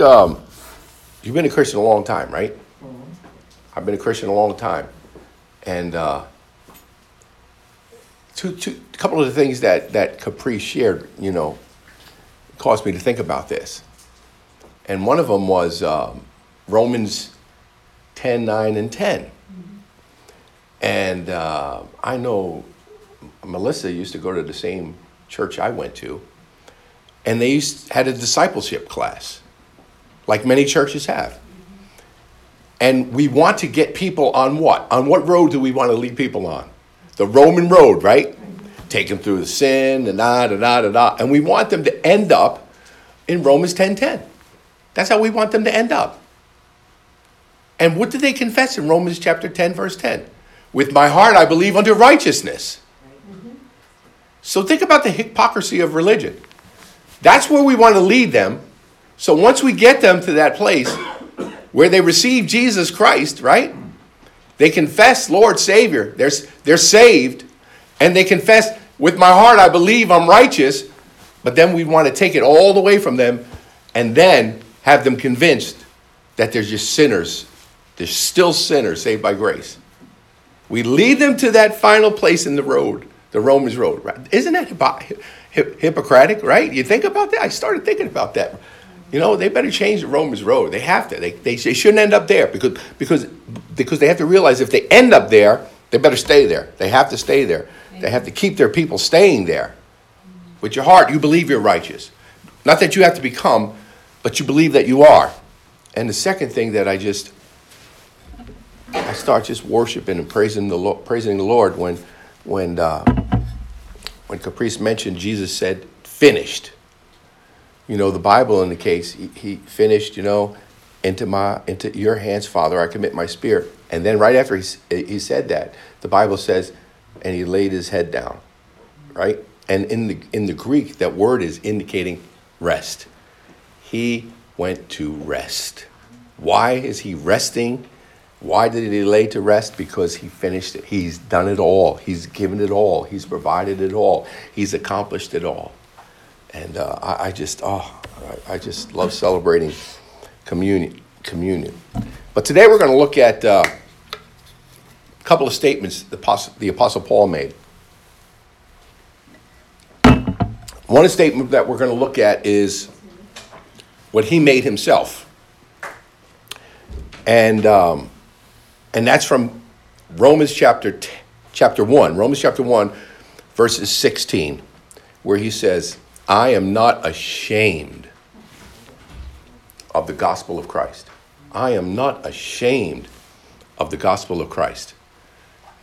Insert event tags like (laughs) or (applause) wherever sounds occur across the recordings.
Um, you've been a Christian a long time, right? I've been a Christian a long time. And uh, two, two, a couple of the things that, that Caprice shared, you know, caused me to think about this. And one of them was um, Romans 10, 9, and 10. And uh, I know Melissa used to go to the same church I went to, and they used, had a discipleship class, like many churches have. And we want to get people on what? On what road do we want to lead people on? The Roman road, right? Take them through the sin, and da da da da da. And we want them to end up in Romans 10 10. That's how we want them to end up. And what did they confess in Romans chapter 10, verse 10? With my heart I believe unto righteousness. So think about the hypocrisy of religion. That's where we want to lead them. So once we get them to that place where they receive Jesus Christ, right? They confess Lord Savior. They're, they're saved. And they confess, with my heart I believe I'm righteous. But then we want to take it all the way from them and then have them convinced that they're just sinners. They're still sinners saved by grace. We lead them to that final place in the road, the Romans road. Isn't that Hippocratic, right? You think about that? I started thinking about that. You know, they better change the Romans road. They have to. They, they, they shouldn't end up there because, because, because they have to realize if they end up there, they better stay there. They have to stay there. They have to keep their people staying there. With your heart, you believe you're righteous. Not that you have to become, but you believe that you are. And the second thing that I just, I start just worshiping and praising the Lord, praising the Lord when, when, uh, when Caprice mentioned Jesus said, finished. You know, the Bible indicates he, he finished, you know, into my into your hands, Father, I commit my spirit. And then right after he, he said that, the Bible says, and he laid his head down, right? And in the in the Greek, that word is indicating rest. He went to rest. Why is he resting? Why did he lay to rest? Because he finished it. He's done it all. He's given it all. He's provided it all. He's accomplished it all. And uh, I, I, just, oh, I, I, just love celebrating communion. Communion. But today we're going to look at uh, a couple of statements the Apostle, the Apostle Paul made. One statement that we're going to look at is what he made himself. And um, and that's from Romans chapter, t- chapter 1, Romans chapter 1, verses 16, where he says, I am not ashamed of the gospel of Christ. I am not ashamed of the gospel of Christ.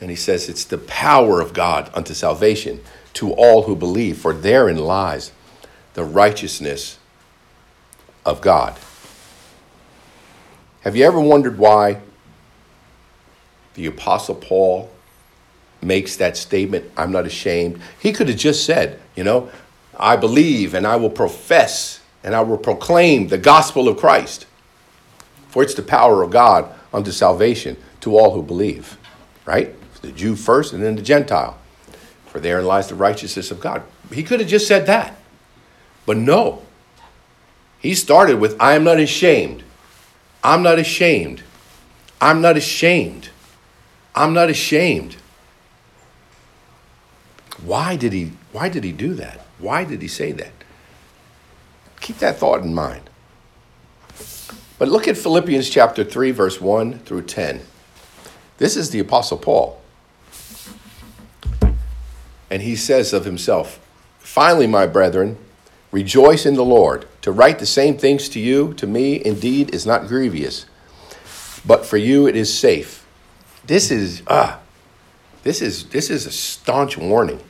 And he says, It's the power of God unto salvation to all who believe, for therein lies the righteousness of God. Have you ever wondered why the Apostle Paul makes that statement, I'm not ashamed. He could have just said, you know, I believe and I will profess and I will proclaim the gospel of Christ. For it's the power of God unto salvation to all who believe, right? The Jew first and then the Gentile. For therein lies the righteousness of God. He could have just said that. But no. He started with, I am not ashamed. I'm not ashamed. I'm not ashamed. I'm not ashamed. Why did he why did he do that? Why did he say that? Keep that thought in mind. But look at Philippians chapter 3 verse 1 through 10. This is the apostle Paul. And he says of himself, "Finally, my brethren, rejoice in the Lord. To write the same things to you, to me indeed is not grievous, but for you it is safe." This is ah, this is this is a staunch warning.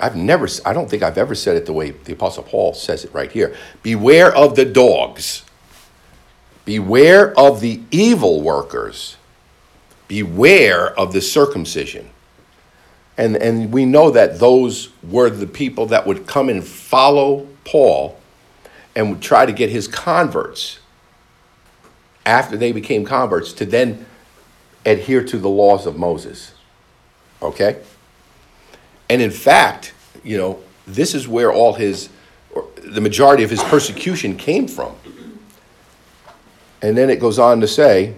I've never, I don't think I've ever said it the way the Apostle Paul says it right here. Beware of the dogs. Beware of the evil workers. Beware of the circumcision. And, and we know that those were the people that would come and follow Paul and would try to get his converts after they became converts to then adhere to the laws of Moses. Okay? And in fact, you know, this is where all his the majority of his persecution came from. And then it goes on to say,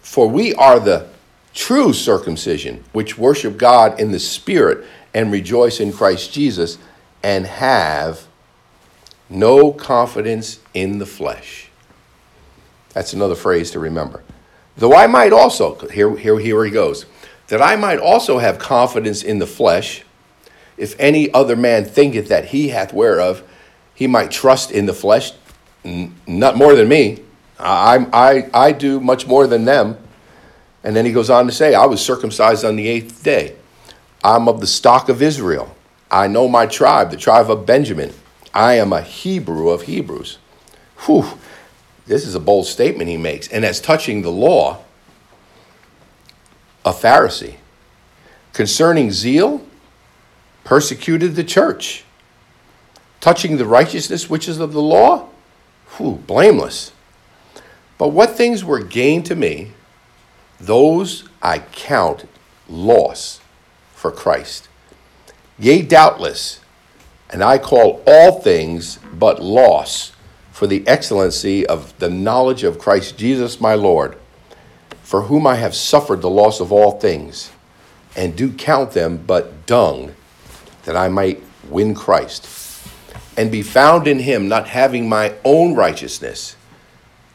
For we are the true circumcision, which worship God in the Spirit and rejoice in Christ Jesus, and have no confidence in the flesh. That's another phrase to remember. Though I might also, here, here, here he goes, that I might also have confidence in the flesh, if any other man thinketh that he hath whereof he might trust in the flesh, n- not more than me. I, I, I do much more than them. And then he goes on to say, I was circumcised on the eighth day. I'm of the stock of Israel. I know my tribe, the tribe of Benjamin. I am a Hebrew of Hebrews. Whew, this is a bold statement he makes. And as touching the law, a Pharisee. Concerning zeal, persecuted the church. Touching the righteousness which is of the law, whew, blameless. But what things were gain to me, those I count loss for Christ. Yea, doubtless, and I call all things but loss for the excellency of the knowledge of Christ Jesus my Lord, for whom I have suffered the loss of all things, and do count them but dung, that I might win Christ, and be found in him, not having my own righteousness,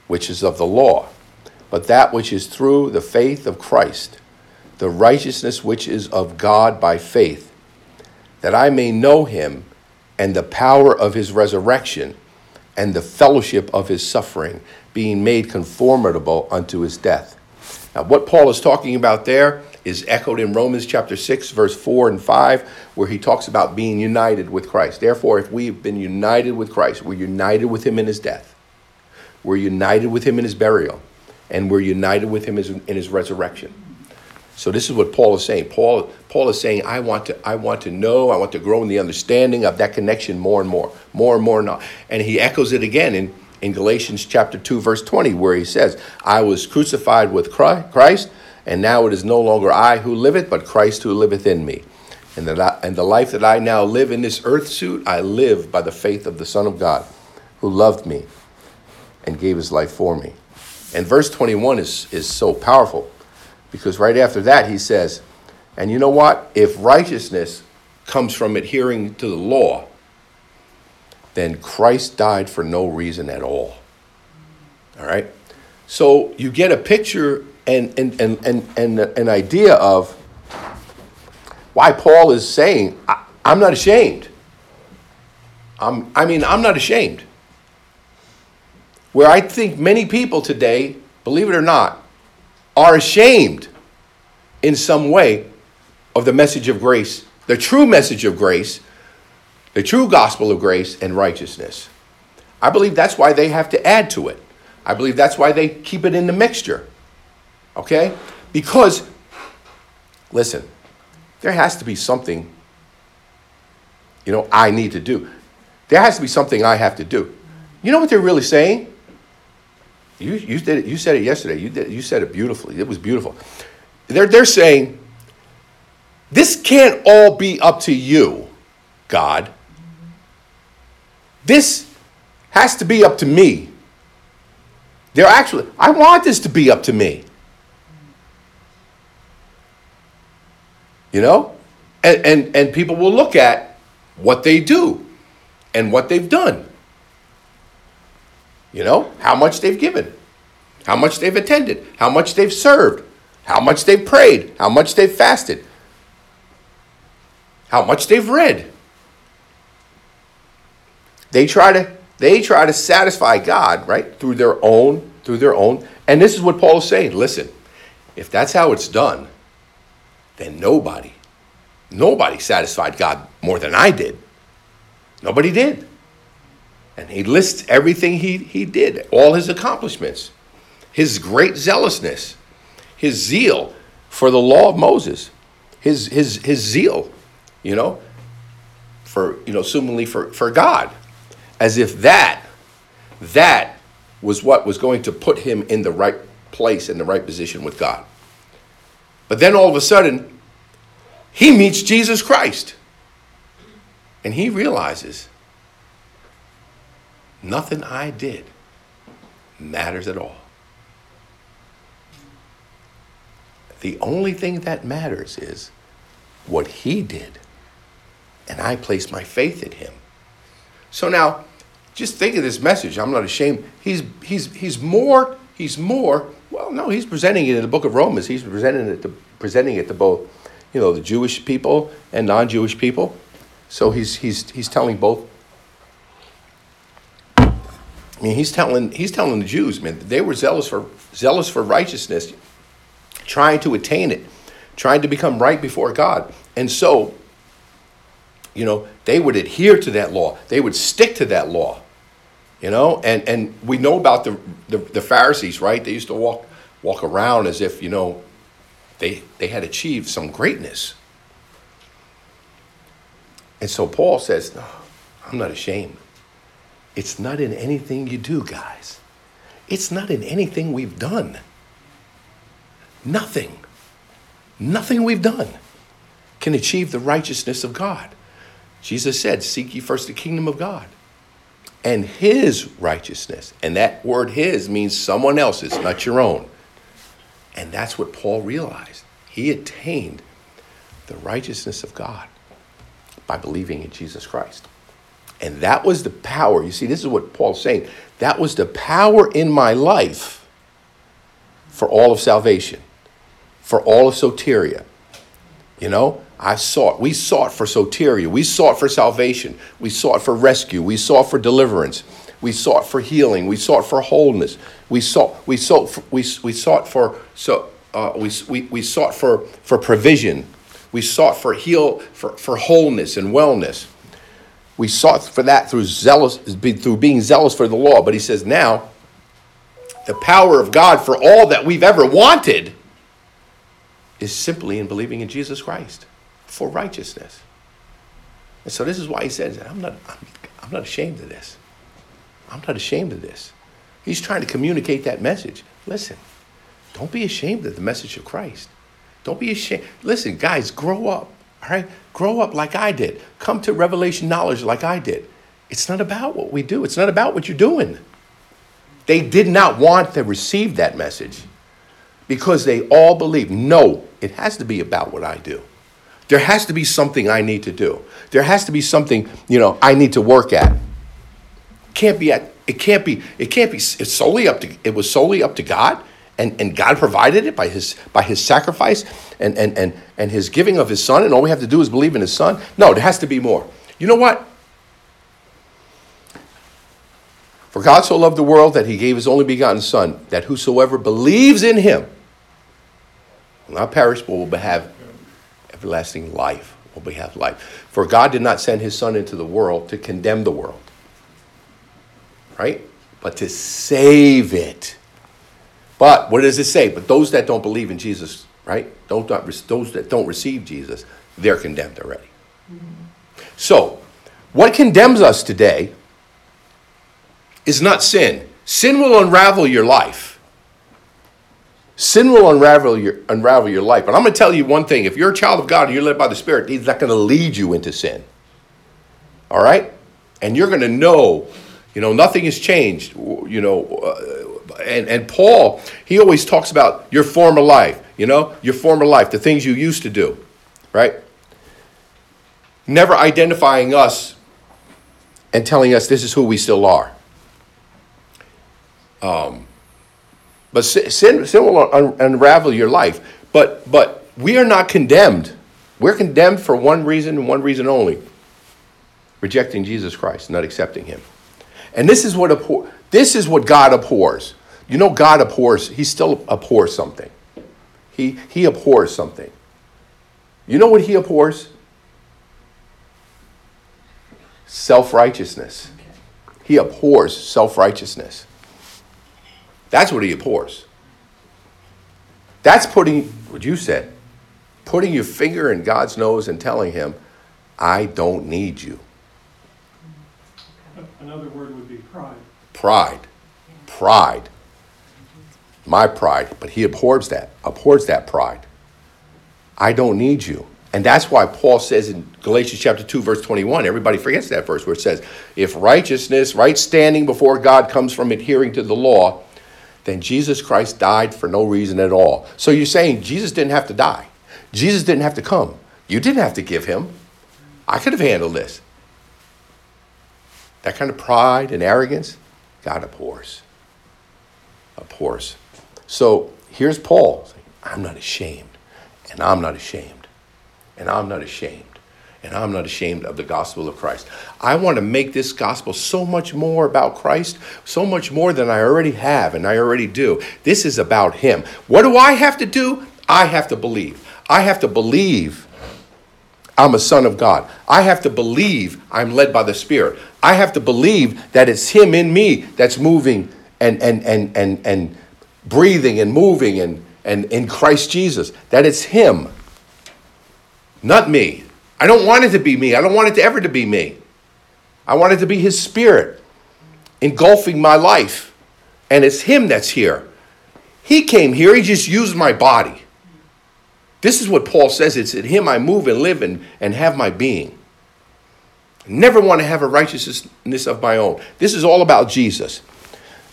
which is of the law, but that which is through the faith of Christ, the righteousness which is of God by faith, that I may know him and the power of his resurrection and the fellowship of his suffering, being made conformable unto his death. Now, what Paul is talking about there is echoed in Romans chapter 6, verse 4 and 5, where he talks about being united with Christ. Therefore, if we've been united with Christ, we're united with him in his death, we're united with him in his burial, and we're united with him in his resurrection. So this is what Paul is saying. Paul, Paul is saying, I want to, I want to know, I want to grow in the understanding of that connection more and more, more and more. And, and he echoes it again in, in Galatians chapter 2, verse 20, where he says, I was crucified with Christ, and now it is no longer I who liveth, but Christ who liveth in me. And, that I, and the life that I now live in this earth suit, I live by the faith of the Son of God, who loved me and gave his life for me. And verse 21 is, is so powerful because right after that, he says, and you know what? If righteousness comes from adhering to the law, then Christ died for no reason at all. All right? So you get a picture and, and, and, and, and an idea of why Paul is saying, I, am not ashamed. I'm, I mean, I'm not ashamed. Where I think many people today, believe it or not, are ashamed in some way of the message of grace, the true message of grace, the true gospel of grace and righteousness. I believe that's why they have to add to it. I believe that's why they keep it in the mixture. Okay? Because, listen, there has to be something, you know, I need to do. There has to be something I have to do. You know what they're really saying? You, you, did it, you said it yesterday. You, did, you said it beautifully. It was beautiful. They're, they're saying, this can't all be up to you, God. This has to be up to me. They're actually, I want this to be up to me. You know? And, and, and people will look at what they do and what they've done. You know, how much they've given, how much they've attended, how much they've served, how much they've prayed, how much they've fasted, how much they've read. They try to they try to satisfy God, right? Through their own, through their own. And this is what Paul is saying. Listen, if that's how it's done, then nobody, nobody satisfied God more than I did. Nobody did. And he lists everything he, he did, all his accomplishments, his great zealousness, his zeal for the law of Moses, his, his, his zeal, you know, for, you know, assumingly for, for God, as if that, that was what was going to put him in the right place, in the right position with God. But then all of a sudden, he meets Jesus Christ. And he realizes Nothing I did matters at all. The only thing that matters is what he did. And I place my faith in him. So now, just think of this message. I'm not ashamed. He's, he's, he's more, he's more, well, no, he's presenting it in the book of Romans. He's presenting it to, presenting it to both, you know, the Jewish people and non-Jewish people. So he's, he's, he's telling both. I mean, he's telling, he's telling the Jews, man, they were zealous for, zealous for righteousness, trying to attain it, trying to become right before God. And so, you know, they would adhere to that law. They would stick to that law. You know, and, and we know about the, the, the Pharisees, right? They used to walk walk around as if, you know, they they had achieved some greatness. And so Paul says, No, I'm not ashamed. It's not in anything you do, guys. It's not in anything we've done. Nothing. Nothing we've done can achieve the righteousness of God. Jesus said, Seek ye first the kingdom of God and his righteousness. And that word his means someone else's, not your own. And that's what Paul realized. He attained the righteousness of God by believing in Jesus Christ. And that was the power. You see, this is what Paul's saying. That was the power in my life for all of salvation, for all of soteria. You know, I sought, we sought for soteria, we sought for salvation, we sought for rescue, we sought for deliverance, we sought for healing, we sought for wholeness, we sought, we sought, for, we, we sought for, so, uh, we, we, we sought for, for provision, we sought for heal, for, for wholeness and wellness. We sought for that through zealous, through being zealous for the law. But he says now, the power of God for all that we've ever wanted is simply in believing in Jesus Christ for righteousness. And so this is why he says, I'm not, I'm, I'm not ashamed of this. I'm not ashamed of this. He's trying to communicate that message. Listen, don't be ashamed of the message of Christ. Don't be ashamed. Listen, guys, grow up. All right? Grow up like I did. Come to revelation knowledge like I did. It's not about what we do, it's not about what you're doing. They did not want to receive that message because they all believe no, it has to be about what I do. There has to be something I need to do. There has to be something, you know, I need to work at. Can't be at it can't be it can't be it's solely up to it was solely up to God and, and God provided it by his by his sacrifice and, and and and his giving of his son and all we have to do is believe in his son. No, there has to be more. You know what? For God so loved the world that he gave his only begotten son that whosoever believes in him will not perish but will have everlasting life will we have life. For God did not send his Son into the world to condemn the world, right? But to save it. But what does it say? But those that don't believe in Jesus, right? Don't, not, those that don't receive Jesus, they're condemned already. Mm-hmm. So, what condemns us today is not sin. Sin will unravel your life. Sin will unravel your, unravel your life. But I'm going to tell you one thing. If you're a child of God and you're led by the Spirit, He's not going to lead you into sin. All right? And you're going to know, you know, nothing has changed. You know, uh, and, and Paul, he always talks about your former life, you know, your former life, the things you used to do, right? Never identifying us and telling us this is who we still are. Um, but sin, sin will unravel your life. But, but we are not condemned. We're condemned for one reason and one reason only rejecting Jesus Christ, not accepting Him. And this is what, abhor- this is what God abhors. You know, God abhors, He still abhors something. He, he abhors something. You know what He abhors? Self righteousness. He abhors self righteousness. That's what he abhors. That's putting, what you said, putting your finger in God's nose and telling him, I don't need you. Another word would be pride. Pride. Pride. My pride. But he abhors that, abhors that pride. I don't need you. And that's why Paul says in Galatians chapter 2, verse 21, everybody forgets that verse where it says, If righteousness, right standing before God comes from adhering to the law, then Jesus Christ died for no reason at all. So you're saying Jesus didn't have to die. Jesus didn't have to come. You didn't have to give him. I could have handled this. That kind of pride and arrogance, God abhors. Abhors. So here's Paul I'm not ashamed, and I'm not ashamed, and I'm not ashamed, and I'm not ashamed of the gospel of Christ. I want to make this gospel so much more about Christ, so much more than I already have and I already do. This is about Him. What do I have to do? I have to believe. I have to believe I'm a son of God. I have to believe I'm led by the Spirit. I have to believe that it's Him in me that's moving and and and and and breathing and moving and and in Christ Jesus. That it's Him, not me. I don't want it to be me. I don't want it to ever to be me. I want it to be His Spirit engulfing my life, and it's Him that's here. He came here. He just used my body. This is what Paul says it's in him I move and live and, and have my being. Never want to have a righteousness of my own. This is all about Jesus.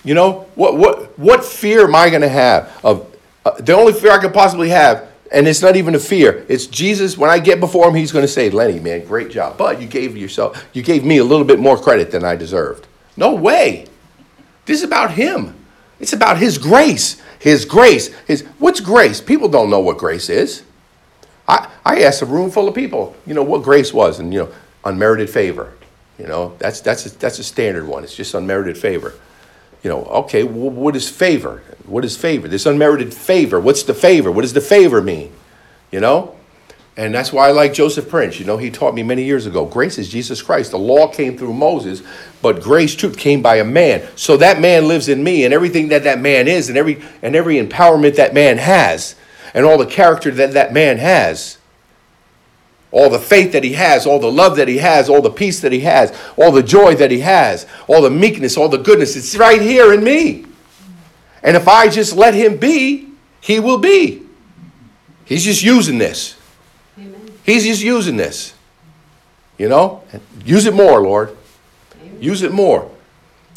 You know, what, what, what fear am I going to have of uh, the only fear I could possibly have, and it's not even a fear. It's Jesus. When I get before him, he's going to say, Lenny, man, great job. But you gave yourself, you gave me a little bit more credit than I deserved. No way. This is about him. It's about his grace. His grace. His what's grace? People don't know what grace is. I, I asked a room full of people, you know, what grace was, and you know, unmerited favor. You know, that's that's a, that's a standard one. It's just unmerited favor. You know, okay, well, what is favor? What is favor? This unmerited favor. What's the favor? What does the favor mean? You know? And that's why I like Joseph Prince. You know, he taught me many years ago. Grace is Jesus Christ. The law came through Moses, but grace, truth came by a man. So that man lives in me, and everything that that man is, and every and every empowerment that man has, and all the character that that man has, all the faith that he has, all the love that he has, all the peace that he has, all the joy that he has, all the meekness, all the goodness, it's right here in me. And if I just let him be, he will be. He's just using this. He's just using this. You know? Use it more, Lord. Use it more.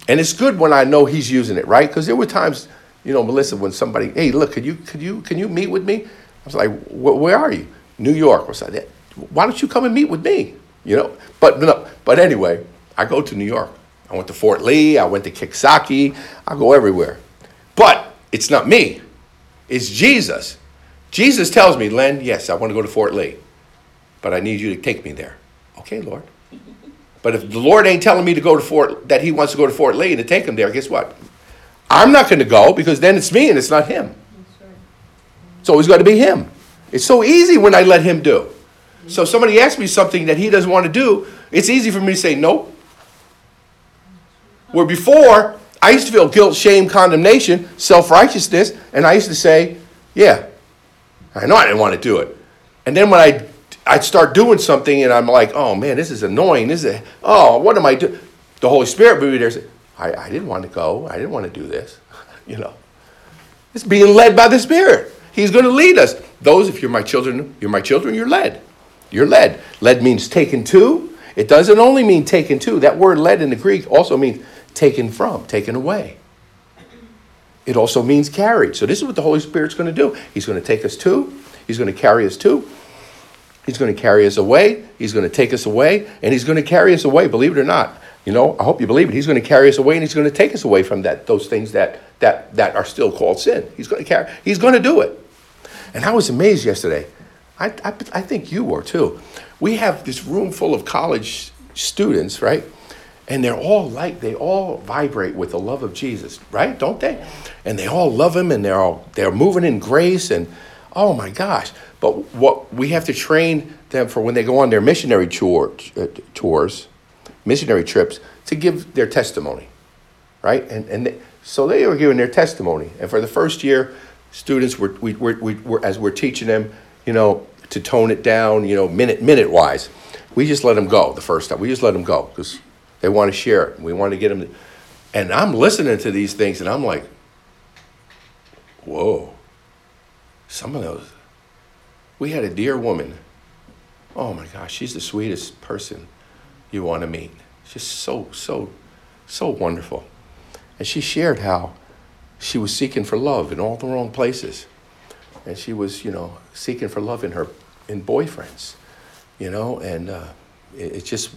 And it's good when I know he's using it, right? Because there were times, you know, Melissa, when somebody, hey, look, could you could you can you meet with me? I was like, where are you? New York. I was like, why don't you come and meet with me? You know? But no, but anyway, I go to New York. I went to Fort Lee, I went to Coxsackie, I go everywhere. But it's not me. It's Jesus. Jesus tells me, Len, yes, I want to go to Fort Lee but I need you to take me there. Okay, Lord. (laughs) But if the Lord ain't telling me to go to Fort, that He wants to go to Fort Lee and to take him there, guess what? I'm not going to go because then it's me and it's not Him. It's always got to be Him. It's so easy when I let Him do. So if somebody asks me something that He doesn't want to do, it's easy for me to say no. Where before, I used to feel guilt, shame, condemnation, self righteousness, and I used to say, yeah, I know I didn't want to do it. And then when I I'd start doing something and I'm like, oh man, this is annoying. This is, oh, what am I doing? The Holy Spirit would be there. Say, I, I didn't want to go. I didn't want to do this. (laughs) you know, it's being led by the Spirit. He's going to lead us. Those, if you're my children, you're my children. You're led. You're led. Led means taken to. It doesn't only mean taken to. That word led in the Greek also means taken from, taken away. It also means carried. So this is what the Holy Spirit's going to do. He's going to take us to. He's going to carry us to. He's going to carry us away. He's going to take us away, and he's going to carry us away. Believe it or not, you know. I hope you believe it. He's going to carry us away, and he's going to take us away from that those things that that that are still called sin. He's going to carry. He's going to do it. And I was amazed yesterday. I, I, I think you were too. We have this room full of college students, right? And they're all like they all vibrate with the love of Jesus, right? Don't they? And they all love him, and they're all they're moving in grace, and oh my gosh! But what we have to train them for when they go on their missionary tour, uh, tours, missionary trips, to give their testimony, right? And, and they, so they were giving their testimony. And for the first year, students were, we, we, we, were, as we're teaching them, you know, to tone it down, you know, minute, minute wise, we just let them go the first time. We just let them go because they want to share it. We want to get them. To, and I'm listening to these things and I'm like, whoa, some of those we had a dear woman Oh my gosh, she's the sweetest person you want to meet. Just so, so, so wonderful. And she shared how she was seeking for love in all the wrong places. And she was, you know, seeking for love in her in boyfriends, you know, and uh, it, it just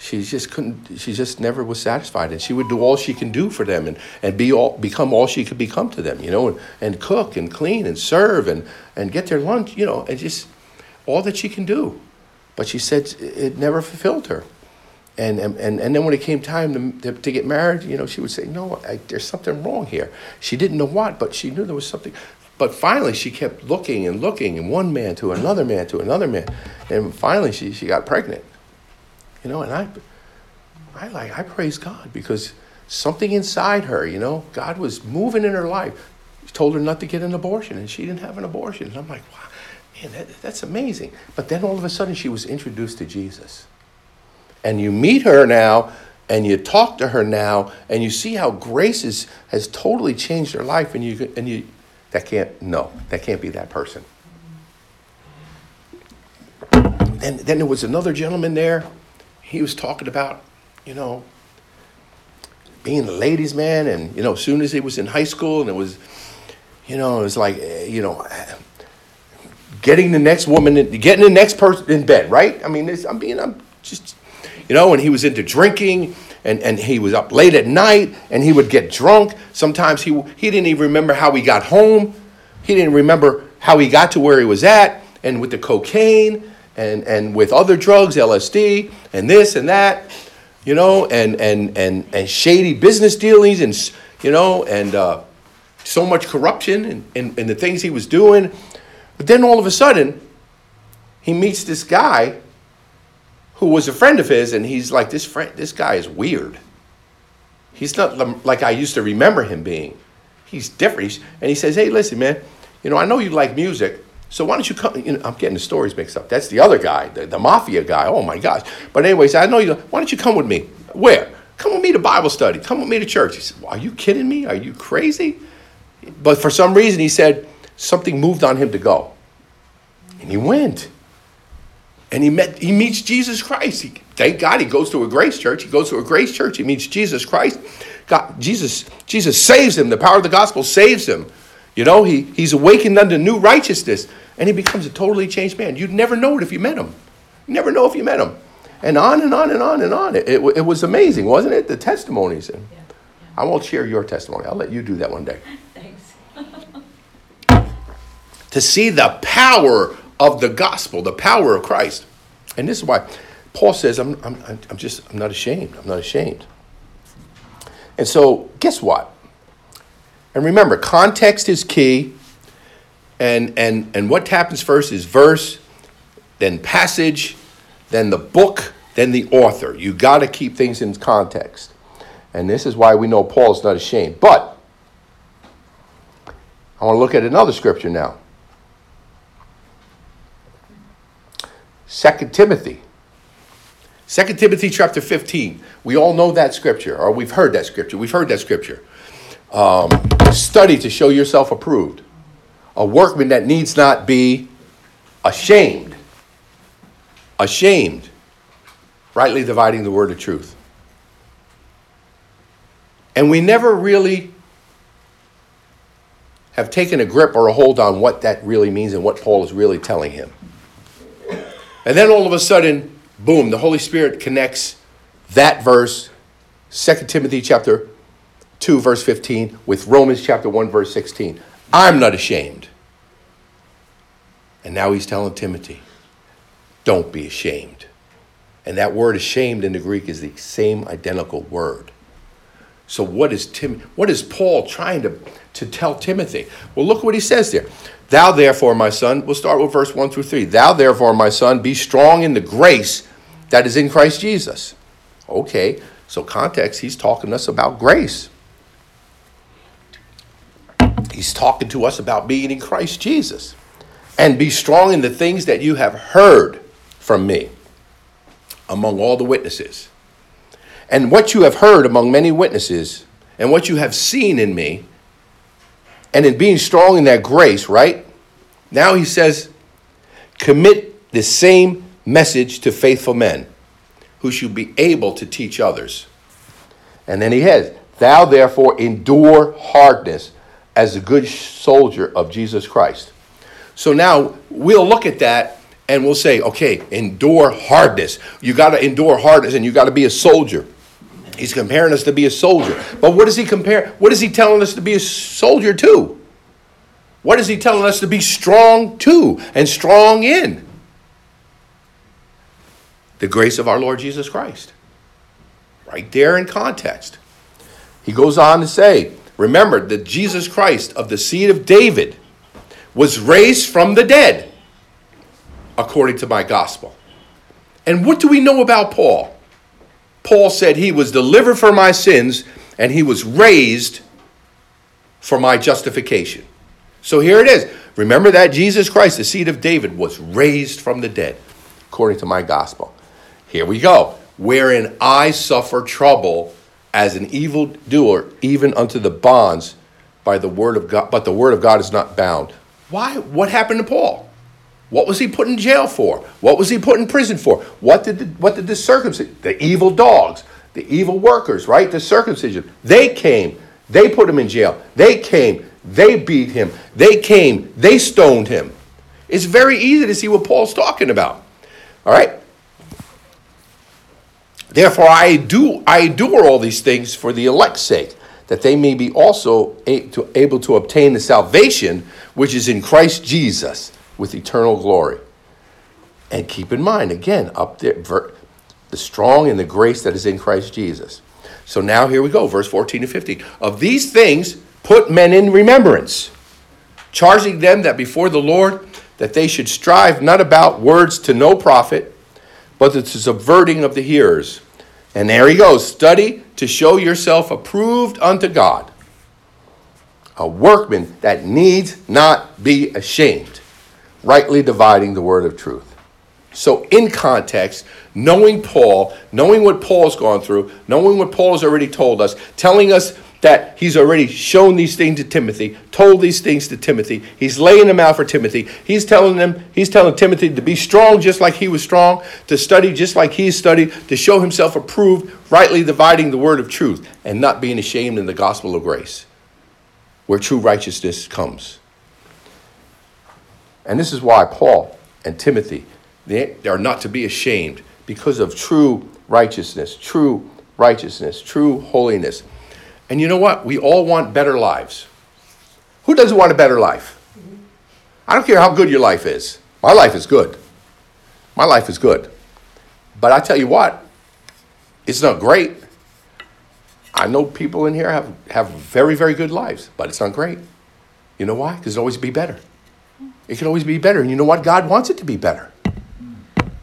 she just couldn't she just never was satisfied. And she would do all she can do for them and, and be all become all she could become to them you know and, and cook and clean and serve and, and get their lunch you know and just all that she can do. But she said it never fulfilled her. And and, and then when it came time to, to, to get married you know she would say no I, there's something wrong here. She didn't know what but she knew there was something but finally she kept looking and looking and one man to another man to another man and finally she, she got pregnant you know, and I, I like, I praise God because something inside her, you know, God was moving in her life. He told her not to get an abortion, and she didn't have an abortion. And I'm like, wow, man, that, that's amazing. But then all of a sudden, she was introduced to Jesus. And you meet her now, and you talk to her now, and you see how grace is, has totally changed her life, and you, and you, that can't, no, that can't be that person. And then there was another gentleman there he was talking about, you know, being a ladies' man, and you know, as soon as he was in high school, and it was, you know, it was like, eh, you know, getting the next woman, getting the next person in bed, right? I mean, I'm being, I'm just, you know, and he was into drinking, and and he was up late at night, and he would get drunk. Sometimes he he didn't even remember how he got home. He didn't remember how he got to where he was at, and with the cocaine and, and with other drugs, LSD, and this and that, you know, and, and, and, and shady business dealings, and, you know, and uh, so much corruption and, in, in the things he was doing. But then all of a sudden, he meets this guy who was a friend of his, and he's like, this, friend, this guy is weird. He's not like I used to remember him being. He's different. He's, and he says, hey, listen, man, you know, I know you like music, so why don't you come? You know, I'm getting the stories mixed up. That's the other guy, the, the mafia guy. Oh my gosh! But anyways, I know you. Why don't you come with me? Where? Come with me to Bible study. Come with me to church. He said, well, "Are you kidding me? Are you crazy?" But for some reason, he said something moved on him to go, and he went. And he met. He meets Jesus Christ. He, thank God, he goes to a grace church. He goes to a grace church. He meets Jesus Christ. God, Jesus, Jesus saves him. The power of the gospel saves him. You know, he, he's awakened unto new righteousness and he becomes a totally changed man. You'd never know it if you met him. You never know if you met him. And on and on and on and on. It, it, it was amazing, wasn't it? The testimonies. Yeah, yeah. I won't share your testimony. I'll let you do that one day. (laughs) Thanks. (laughs) to see the power of the gospel, the power of Christ. And this is why Paul says, I'm, I'm, I'm just, I'm not ashamed. I'm not ashamed. And so, guess what? And remember, context is key. And, and, and what happens first is verse, then passage, then the book, then the author. You got to keep things in context. And this is why we know Paul is not ashamed. But I want to look at another scripture now. 2 Timothy. 2 Timothy chapter 15. We all know that scripture, or we've heard that scripture. We've heard that scripture. Um, study to show yourself approved a workman that needs not be ashamed. Ashamed. Rightly dividing the word of truth. And we never really have taken a grip or a hold on what that really means and what Paul is really telling him. And then all of a sudden, boom, the Holy Spirit connects that verse, 2 Timothy chapter 2, verse 15, with Romans chapter 1, verse 16. I'm not ashamed. And now he's telling Timothy, don't be ashamed. And that word ashamed in the Greek is the same identical word. So what is Tim what is Paul trying to, to tell Timothy? Well, look what he says there. Thou therefore, my son, we'll start with verse 1 through 3. Thou therefore, my son, be strong in the grace that is in Christ Jesus. Okay, so context, he's talking to us about grace. He's talking to us about being in Christ Jesus and be strong in the things that you have heard from me among all the witnesses. And what you have heard among many witnesses, and what you have seen in me, and in being strong in that grace, right? Now he says, commit the same message to faithful men who should be able to teach others. And then he has, Thou therefore endure hardness as a good soldier of Jesus Christ. So now we'll look at that and we'll say, okay, endure hardness. You got to endure hardness and you got to be a soldier. He's comparing us to be a soldier. But what is he compare? What is he telling us to be a soldier to? What is he telling us to be strong to and strong in? The grace of our Lord Jesus Christ. Right there in context. He goes on to say, remember that Jesus Christ of the seed of David was raised from the dead according to my gospel. And what do we know about Paul? Paul said he was delivered for my sins and he was raised for my justification. So here it is. Remember that Jesus Christ, the seed of David, was raised from the dead, according to my gospel. Here we go. Wherein I suffer trouble as an evil doer, even unto the bonds by the word of God, but the word of God is not bound. Why? What happened to Paul? What was he put in jail for? What was he put in prison for? What did the, what did the circumcision, the evil dogs, the evil workers, right? The circumcision, they came, they put him in jail. They came, they beat him. They came, they stoned him. It's very easy to see what Paul's talking about. All right? Therefore, I do I endure all these things for the elect's sake, that they may be also able to obtain the salvation which is in Christ Jesus with eternal glory. And keep in mind, again, up there, the strong and the grace that is in Christ Jesus. So now here we go, verse 14 to 15. Of these things, put men in remembrance, charging them that before the Lord, that they should strive not about words to no profit, but to subverting of the hearers. And there he goes, study to show yourself approved unto God, a workman that needs not be ashamed rightly dividing the word of truth. So, in context, knowing Paul, knowing what Paul's gone through, knowing what Paul has already told us, telling us that he's already shown these things to Timothy, told these things to Timothy. He's laying them out for Timothy. He's telling them, he's telling Timothy to be strong just like he was strong, to study just like he studied, to show himself approved, rightly dividing the word of truth, and not being ashamed in the gospel of grace, where true righteousness comes. And this is why Paul and Timothy, they are not to be ashamed because of true righteousness, true righteousness, true holiness. And you know what? We all want better lives. Who doesn't want a better life? I don't care how good your life is. My life is good. My life is good. But I tell you what, it's not great. I know people in here have, have very, very good lives, but it's not great. You know why? Because it always be better. It can always be better. And you know what? God wants it to be better.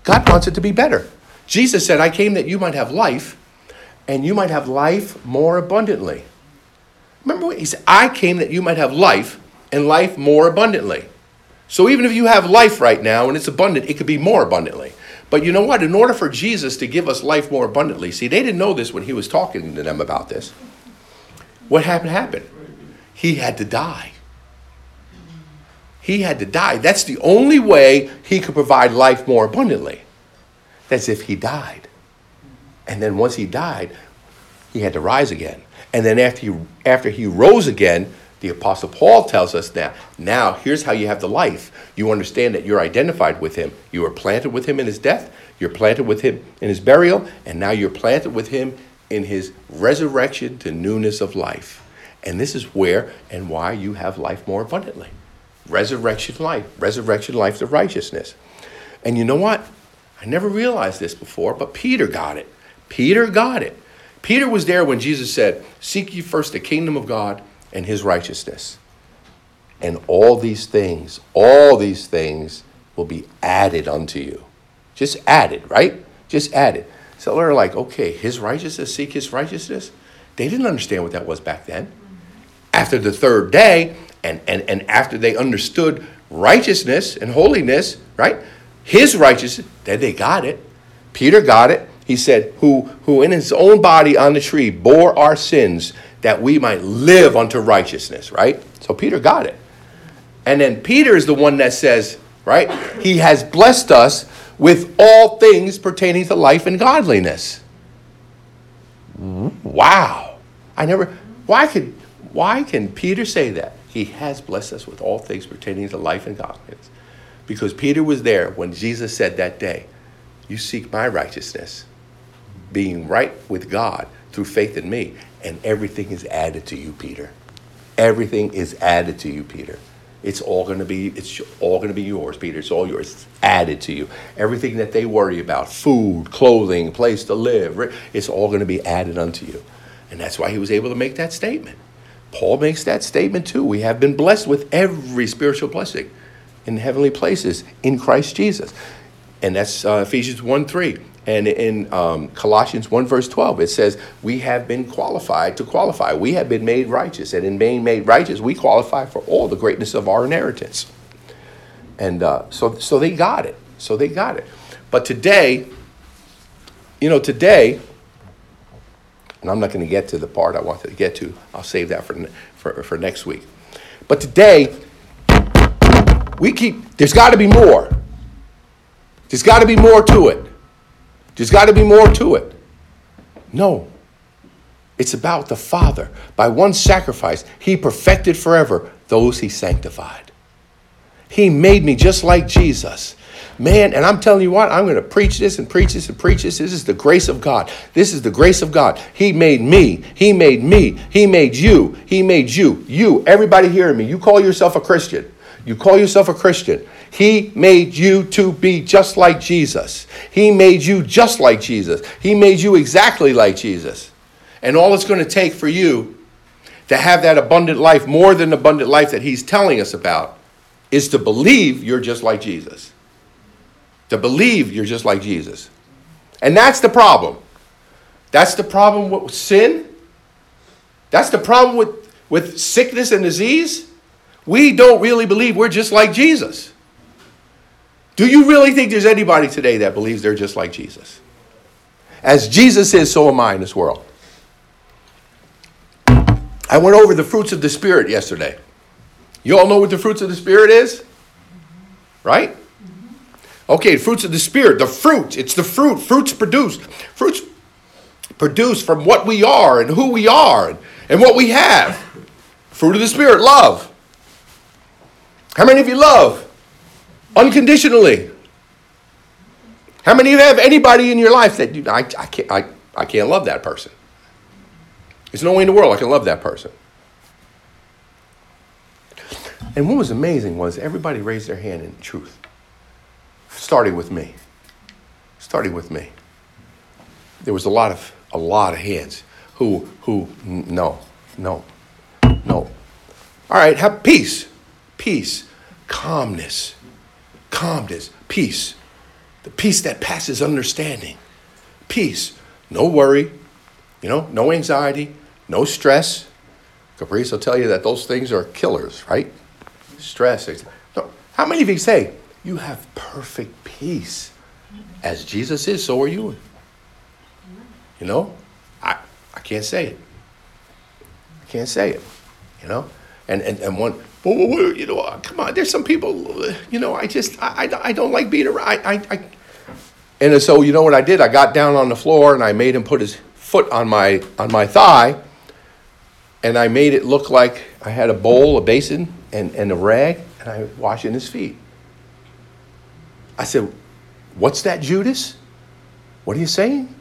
God wants it to be better. Jesus said, I came that you might have life, and you might have life more abundantly. Remember what he said? I came that you might have life, and life more abundantly. So even if you have life right now and it's abundant, it could be more abundantly. But you know what? In order for Jesus to give us life more abundantly, see, they didn't know this when he was talking to them about this. What happened happened? He had to die. He had to die. That's the only way he could provide life more abundantly. That's if he died. And then once he died, he had to rise again. And then after he, after he rose again, the Apostle Paul tells us now, now here's how you have the life. You understand that you're identified with him. You were planted with him in his death, you're planted with him in his burial, and now you're planted with him in his resurrection to newness of life. And this is where and why you have life more abundantly resurrection life, resurrection life of righteousness. And you know what? I never realized this before, but Peter got it. Peter got it. Peter was there when Jesus said, Seek ye first the kingdom of God and his righteousness. And all these things, all these things will be added unto you. Just added, right? Just added. So they're like, okay, his righteousness, seek his righteousness. They didn't understand what that was back then. After the third day, and, and, and after they understood righteousness and holiness, right? His righteousness, then they got it. Peter got it. He said, who, who in his own body on the tree bore our sins that we might live unto righteousness, right? So Peter got it. And then Peter is the one that says, right? He has blessed us with all things pertaining to life and godliness. Wow. I never why could why can Peter say that? He has blessed us with all things pertaining to life and godliness. Because Peter was there when Jesus said that day, You seek my righteousness, being right with God through faith in me, and everything is added to you, Peter. Everything is added to you, Peter. It's all going to be it's all going to be yours, Peter. It's all yours. It's added to you. Everything that they worry about, food, clothing, place to live, it's all going to be added unto you. And that's why he was able to make that statement. Paul makes that statement too. We have been blessed with every spiritual blessing in heavenly places in Christ Jesus. And that's uh, Ephesians 1 3. And in um, Colossians 1, verse 12, it says, We have been qualified to qualify. We have been made righteous. And in being made righteous, we qualify for all the greatness of our inheritance. And uh, so, so they got it. So they got it. But today, you know, today, and I'm not going to get to the part I wanted to get to, I'll save that for, for, for next week. But today, we keep, there's got to be more. There's got to be more to it. There's got to be more to it. No. It's about the Father. By one sacrifice, He perfected forever those He sanctified. He made me just like Jesus. Man, and I'm telling you what, I'm going to preach this and preach this and preach this. This is the grace of God. This is the grace of God. He made me. He made me. He made you. He made you. You, everybody hearing me, you call yourself a Christian. You call yourself a Christian. He made you to be just like Jesus. He made you just like Jesus. He made you exactly like Jesus. And all it's going to take for you to have that abundant life, more than abundant life that He's telling us about, is to believe you're just like Jesus. To believe you're just like Jesus. And that's the problem. That's the problem with sin. That's the problem with, with sickness and disease. We don't really believe we're just like Jesus. Do you really think there's anybody today that believes they're just like Jesus? As Jesus is, so am I in this world. I went over the fruits of the Spirit yesterday. You all know what the fruits of the Spirit is? Right? Okay, fruits of the Spirit, the fruit, it's the fruit. Fruits produced. Fruits produced from what we are and who we are and, and what we have. Fruit of the Spirit, love. How many of you love? unconditionally. How many of you have anybody in your life that you, I, I, can't, I, I can't love that person? There's no way in the world I can love that person. And what was amazing was everybody raised their hand in truth, starting with me. Starting with me. There was a lot of a lot of hands who who no no no. All right, have peace, peace, calmness, calmness, peace, the peace that passes understanding. Peace, no worry, you know, no anxiety, no stress. Caprice will tell you that those things are killers, right? Stress. No. How many of you say, you have perfect peace? As Jesus is, so are you. You know, I, I can't say it. I can't say it, you know? And, and, and one, you know, uh, come on. There's some people, uh, you know, I just, I, I, I don't like being around. I, I, and so, you know what I did? I got down on the floor and I made him put his foot on my, on my thigh. And I made it look like I had a bowl, a basin, and, and a rag, and I was washing his feet. I said, What's that, Judas? What are you saying?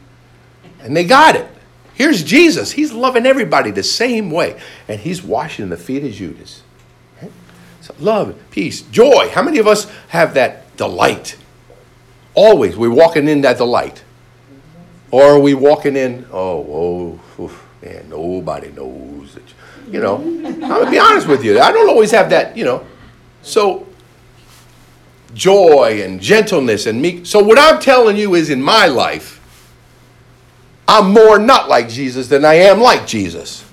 And they got it. Here's Jesus. He's loving everybody the same way. And he's washing the feet of Judas. So love, peace, joy. How many of us have that delight? Always, we're walking in that delight. Or are we walking in, oh, oh, man, nobody knows. It. You know, I'm going to be honest with you. I don't always have that, you know. So, joy and gentleness and meek. So, what I'm telling you is in my life, I'm more not like Jesus than I am like Jesus.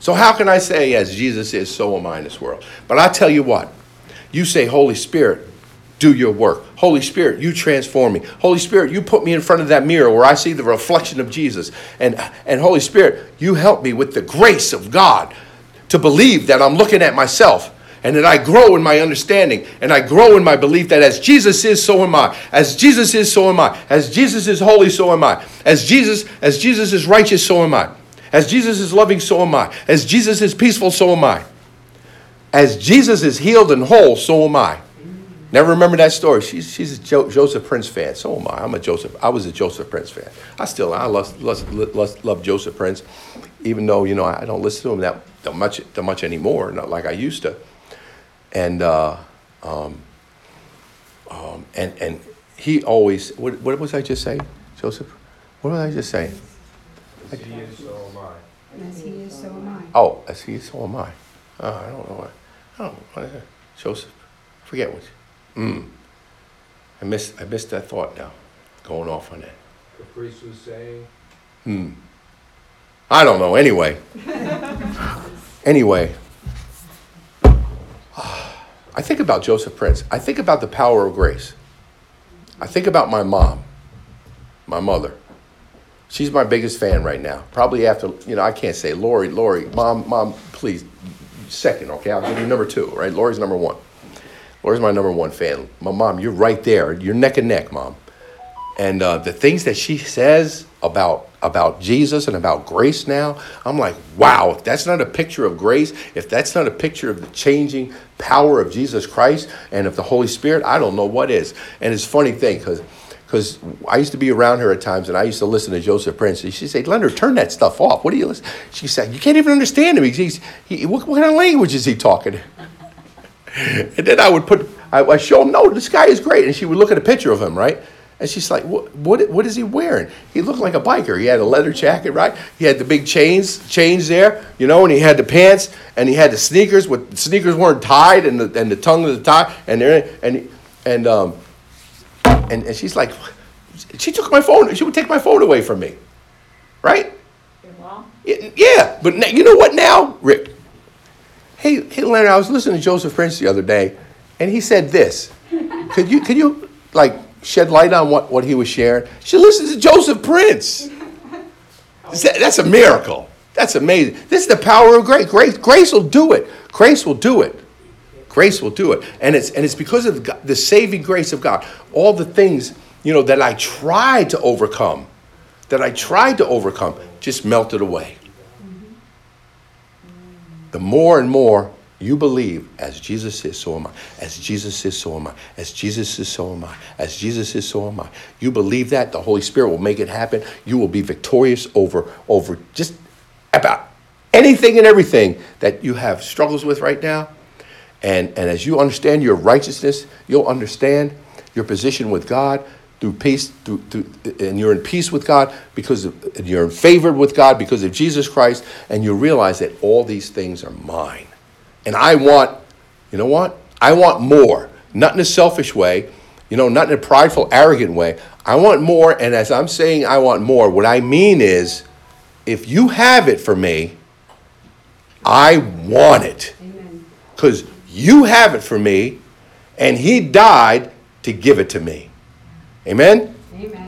So, how can I say, as Jesus is, so am I in this world? But I tell you what, you say, Holy Spirit, do your work. Holy Spirit, you transform me. Holy Spirit, you put me in front of that mirror where I see the reflection of Jesus. And, and Holy Spirit, you help me with the grace of God to believe that I'm looking at myself and that I grow in my understanding and I grow in my belief that as Jesus is, so am I. As Jesus is, so am I. As Jesus is holy, so am I. As Jesus, as Jesus is righteous, so am I. As Jesus is loving, so am I. As Jesus is peaceful, so am I. As Jesus is healed and whole, so am I. Never remember that story. She's, she's a jo- Joseph Prince fan. So am I. I'm a Joseph. I was a Joseph Prince fan. I still I love, love, love, Joseph Prince, even though you know I don't listen to him that, that much that much anymore, not like I used to. And uh, um, um, and and he always what, what was I just saying, Joseph? What did I just say? As he is, so am I. As he is, so am I. Oh, as he is, so am I. Oh, I don't know what. I don't. What is it? Joseph. Forget what. Mm. I missed. I missed that thought now. Going off on that. The priest was saying, Hmm. I don't know. Anyway. (laughs) anyway. I think about Joseph Prince. I think about the power of grace. I think about my mom, my mother. She's my biggest fan right now. Probably after, you know, I can't say Lori, Lori, mom, mom, please, second, okay? I'll give you number two, right? Lori's number one. Lori's my number one fan. My mom, you're right there. You're neck and neck, mom. And uh, the things that she says about about Jesus and about grace now, I'm like, wow, if that's not a picture of grace, if that's not a picture of the changing power of Jesus Christ and of the Holy Spirit, I don't know what is. And it's funny thing because because I used to be around her at times and I used to listen to Joseph Prince. And she'd say, Leonard, turn that stuff off. What do you listen? She said, You can't even understand him. He's, he, what, what kind of language is he talking? (laughs) and then I would put, I, I show him, no, this guy is great. And she would look at a picture of him, right? And she's like, what, what, what is he wearing? He looked like a biker. He had a leather jacket, right? He had the big chains, chains there, you know, and he had the pants and he had the sneakers with the sneakers weren't tied and the, and the tongue of the tie and there and and um and, and she's like, she took my phone. She would take my phone away from me, right? Yeah, but now, you know what now, Rick? Hey, hey, Leonard, I was listening to Joseph Prince the other day, and he said this. (laughs) Could you, could you, like, shed light on what, what he was sharing? She listens to Joseph Prince. (laughs) That's a miracle. That's amazing. This is the power of grace. Grace, grace will do it. Grace will do it. Grace will do it. And it's, and it's because of the, the saving grace of God. All the things, you know, that I tried to overcome, that I tried to overcome, just melted away. Mm-hmm. The more and more you believe, as Jesus is, so am I. As Jesus is, so am I. As Jesus is, so am I. As Jesus is, so am I. You believe that, the Holy Spirit will make it happen. You will be victorious over, over just about anything and everything that you have struggles with right now. And, and as you understand your righteousness, you'll understand your position with God through peace, through, through, and you're in peace with God because of, and you're favored with God because of Jesus Christ, and you realize that all these things are mine. And I want, you know what? I want more. Not in a selfish way, you know, not in a prideful, arrogant way. I want more, and as I'm saying I want more, what I mean is if you have it for me, I want it. Because you have it for me, and He died to give it to me. Amen?